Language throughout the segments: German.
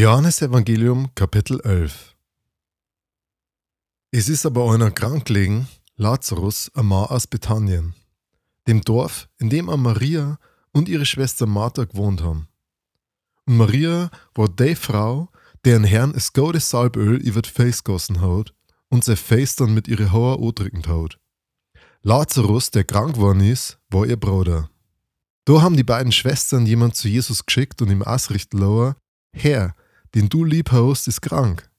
Johannes Evangelium Kapitel 11 Es ist aber einer krank gelegen, Lazarus, ein Mann aus Bethanien, dem Dorf, in dem auch Maria und ihre Schwester Martha gewohnt haben. Und Maria war die Frau, deren Herrn es gutes Salböl über das Face gossen hat und sein Face dann mit ihre Haare andrückend hat. Lazarus, der krank geworden ist, war ihr Bruder. Da haben die beiden Schwestern jemand zu Jesus geschickt und ihm ausrichten lassen, Herr, den du lieb hast, ist krank.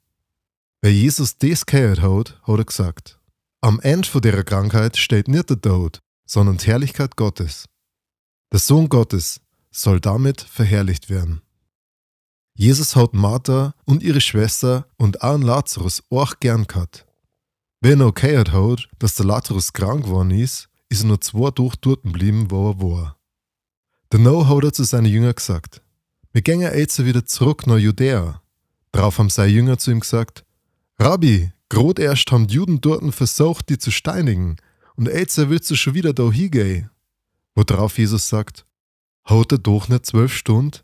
Weil Jesus das gehört hat, hat er gesagt, am Ende von der Krankheit steht nicht der Tod, sondern die Herrlichkeit Gottes. Der Sohn Gottes soll damit verherrlicht werden. Jesus hat Martha und ihre Schwester und auch Lazarus auch gern gehabt. Wenn er gehört hat, dass der Lazarus krank geworden ist, ist er nur zwei Tage dort geblieben, wo er war. Danach hat er zu seinen Jüngern gesagt, wir gehen jetzt wieder zurück nach Judäa. Darauf haben seine Jünger zu ihm gesagt, Rabbi, grad erst haben die Juden dort versucht, die zu steinigen, und jetzt willst du schon wieder da hingehen. Worauf Jesus sagt, haut er doch nicht zwölf Stunden?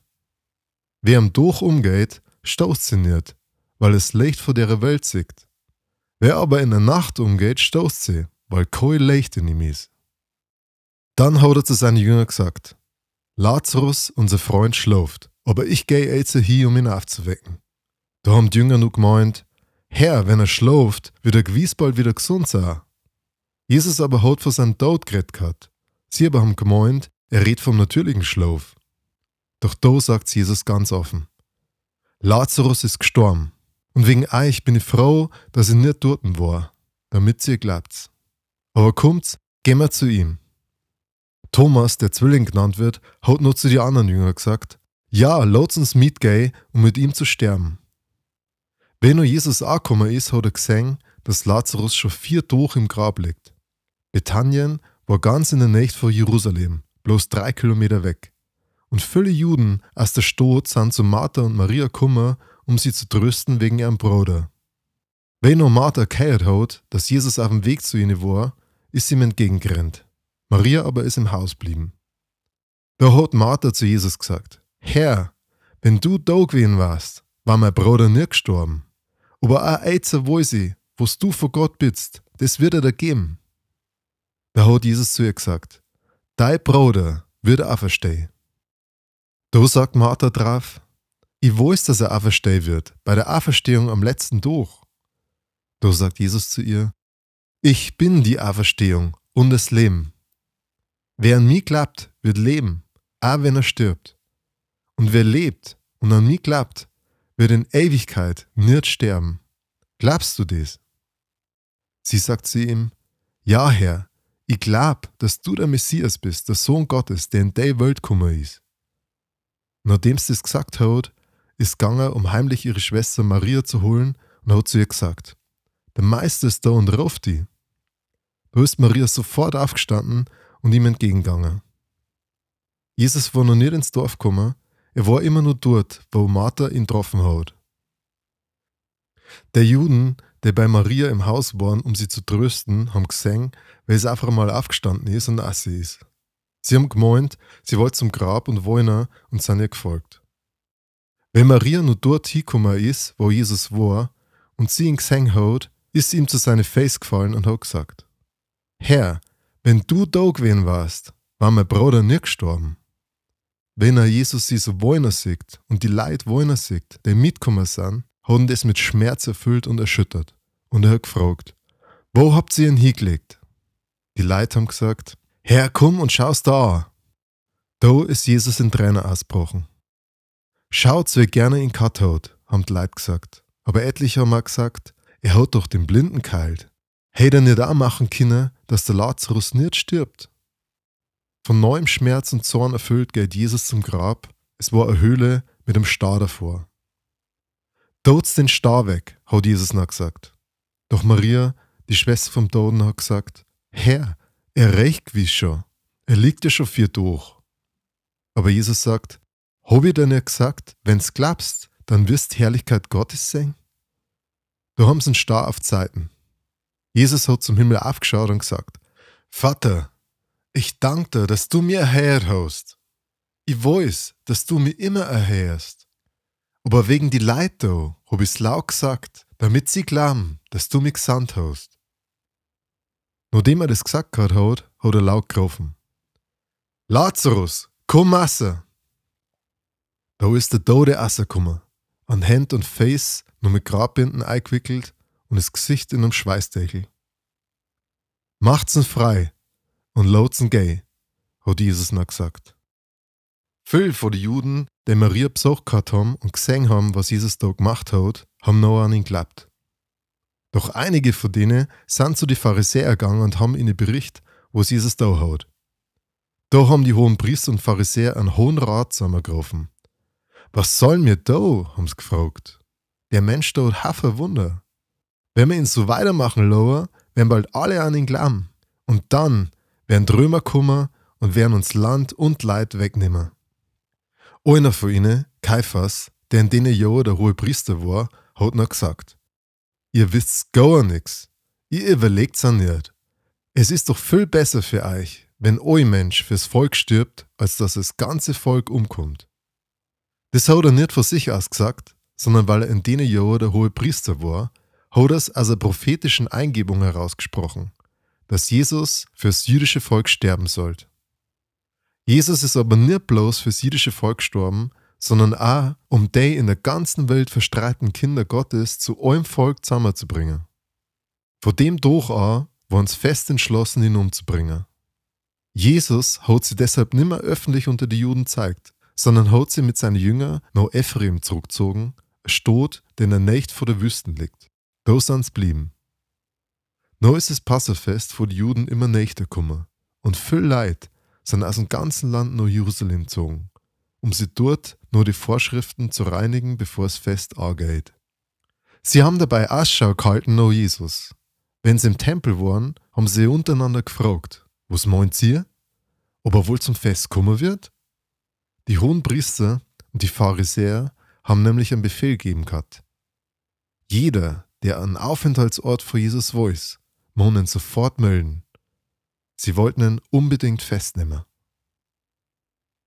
Wer am Durch umgeht, stoßt sie nicht, weil es Licht vor der Welt sieht. Wer aber in der Nacht umgeht, stoßt sie, weil kein Licht in ihm ist. Dann hat er zu seinen Jüngern gesagt, Lazarus, unser Freund, schläft aber ich gehe jetzt hier, um ihn aufzuwecken. Da haben die Jünger nur gemeint, Herr, wenn er schläft, wird er gewiss bald wieder gesund sein. Jesus aber hat von seinem Tod geredet gehabt. Sie aber haben gemeint, er redet vom natürlichen Schlaf. Doch da sagt Jesus ganz offen. Lazarus ist gestorben. Und wegen euch bin ich froh, dass ich nicht dort war, damit ihr glaubt. Aber kommt's, gehen wir zu ihm. Thomas, der Zwilling genannt wird, hat nur zu den anderen Jüngern gesagt, ja, lasst uns mitgehen, um mit ihm zu sterben. Wenn nur Jesus angekommen ist, hat er gesehen, dass Lazarus schon vier Tage im Grab liegt. Bethanien war ganz in der Nähe von Jerusalem, bloß drei Kilometer weg. Und viele Juden aus der Stadt sind zu Martha und Maria gekommen, um sie zu trösten wegen ihrem Bruder. Wenn nur Martha gehört hat, dass Jesus auf dem Weg zu ihnen war, ist ihm entgegengerannt. Maria aber ist im Haus blieben. Da hat Martha zu Jesus gesagt, Herr, wenn du da gewesen warst, war mein Bruder nicht gestorben. Aber auch eins weiß ich, was du vor Gott bist, das wird er dir geben. Da hat Jesus zu ihr gesagt, dein Bruder wird auch verstehen. Da sagt Martha drauf, ich weiß, dass er auch verstehen wird, bei der Auferstehung am letzten Tag. Da sagt Jesus zu ihr, ich bin die Auferstehung und das Leben. Wer an mich glaubt, wird leben, auch wenn er stirbt. Und wer lebt und an mich glaubt, wird in Ewigkeit nicht sterben. Glaubst du das? Sie sagt zu ihm, Ja, Herr, ich glaub, dass du der Messias bist, der Sohn Gottes, der in die Welt gekommen ist. Nachdem sie das gesagt hat, ist gegangen, um heimlich ihre Schwester Maria zu holen und hat zu ihr gesagt, der Meister ist da und ruft die. Da ist Maria sofort aufgestanden und ihm entgegengegangen. Jesus war noch nicht ins Dorf gekommen, er war immer nur dort, wo Martha ihn getroffen hat. Der Juden, die bei Maria im Haus waren, um sie zu trösten, haben gesehen, weil sie einfach mal aufgestanden ist und Assi ist. Sie haben gemeint, sie wollte zum Grab und wollen und sind ihr gefolgt. Wenn Maria nur dort hingekommen ist, wo Jesus war, und sie ihn gesehen hat, ist sie ihm zu seinem Face gefallen und hat gesagt: Herr, wenn du da gewesen warst, war mein Bruder nicht gestorben. Wenn er Jesus sie so wollen sieht und die Leute wollen sieht, die mitkommen sind, haben das mit Schmerz erfüllt und erschüttert. Und er hat gefragt, wo habt ihr ihn hingelegt? Die Leute haben gesagt, Herr, komm und schau's da an. Da ist Jesus in Tränen ausgebrochen. Schaut's, wie gerne ihn gehabt hat, haben die Leute gesagt. Aber etliche haben auch gesagt, er hat doch den Blinden geheilt. Hätte er nicht auch machen können, dass der Lazarus nicht stirbt? Von neuem Schmerz und Zorn erfüllt geht Jesus zum Grab. Es war eine Höhle mit einem Star davor. Tut's den Star weg, hat Jesus noch gesagt. Doch Maria, die Schwester vom Toten, hat gesagt, Herr, er reicht gewiss schon. Er liegt ja schon vier durch. Aber Jesus sagt, hab ich dir nicht gesagt, wenn's glaubst, dann wirst Herrlichkeit Gottes sehen? Da haben sie einen Star auf Zeiten. Jesus hat zum Himmel aufgeschaut und gesagt, Vater, ich danke dir, dass du mir erhört hast. Ich weiß, dass du mich immer erhörst. Aber wegen die Leute hab ich's laut gesagt, damit sie glauben, dass du mich gesandt hast. Nachdem er das gesagt hat, hat, er laut gerufen. Lazarus, komm Masse! Da ist der Tode rausgekommen, an Hand und Face nur mit Grabbinden eingewickelt und das Gesicht in einem Schweißdeckel. Macht's ihn frei und ihn gay, hat Jesus noch gesagt. Viele von den Juden, die Maria besucht haben und gesehen haben, was Jesus da gemacht hat, haben noch an ihn geglaubt. Doch einige von denen sind zu den Pharisäern gegangen und haben ihnen berichtet, was Jesus da hat. Da haben die hohen Priester und Pharisäer einen hohen Rat zusammengerufen. Was sollen wir da? haben sie gefragt. Der Mensch da hat Haufen Wunder. Wenn wir ihn so weitermachen lassen, werden bald alle an ihn glauben. Und dann werden Römer kommen und werden uns Land und Leid wegnehmen. Einer von ihnen, Kaiphas, der in denen Jahren der hohe Priester war, hat noch gesagt: Ihr wisst gar nichts. Ihr überlegt's ja nicht. Es ist doch viel besser für euch, wenn euer Mensch fürs Volk stirbt, als dass das ganze Volk umkommt. Das hat er nicht von sich aus gesagt, sondern weil er in denen Jahren der hohe Priester war, hat er es aus einer prophetischen Eingebung herausgesprochen, dass Jesus fürs jüdische Volk sterben sollte. Jesus ist aber nicht bloß fürs jüdische Volk gestorben, sondern auch, um die in der ganzen Welt verstreiten Kinder Gottes zu eurem Volk zusammenzubringen. Von dem durch an war uns fest entschlossen, ihn umzubringen. Jesus hat sie deshalb nimmer öffentlich unter die Juden zeigt, sondern hat sie mit seinen Jüngern nach Ephraim zurückgezogen, ein Stot, den er nicht vor der Wüsten liegt. Da sind's blieben. Noch ist das Passafest wo die Juden immer nächter gekommen und viel Leid sind aus dem ganzen Land nach Jerusalem gezogen um sie dort nur die Vorschriften zu reinigen, bevor es Fest angeht. Sie haben dabei Ausschau gehalten nach Jesus. Wenn sie im Tempel waren, haben sie untereinander gefragt, was meint ihr? Ob er wohl zum Fest kommen wird? Die hohen Priester und die Pharisäer haben nämlich einen Befehl gegeben gehabt. Jeder, der einen Aufenthaltsort vor Jesus weiß, ihn sofort melden. Sie wollten ihn unbedingt festnehmen.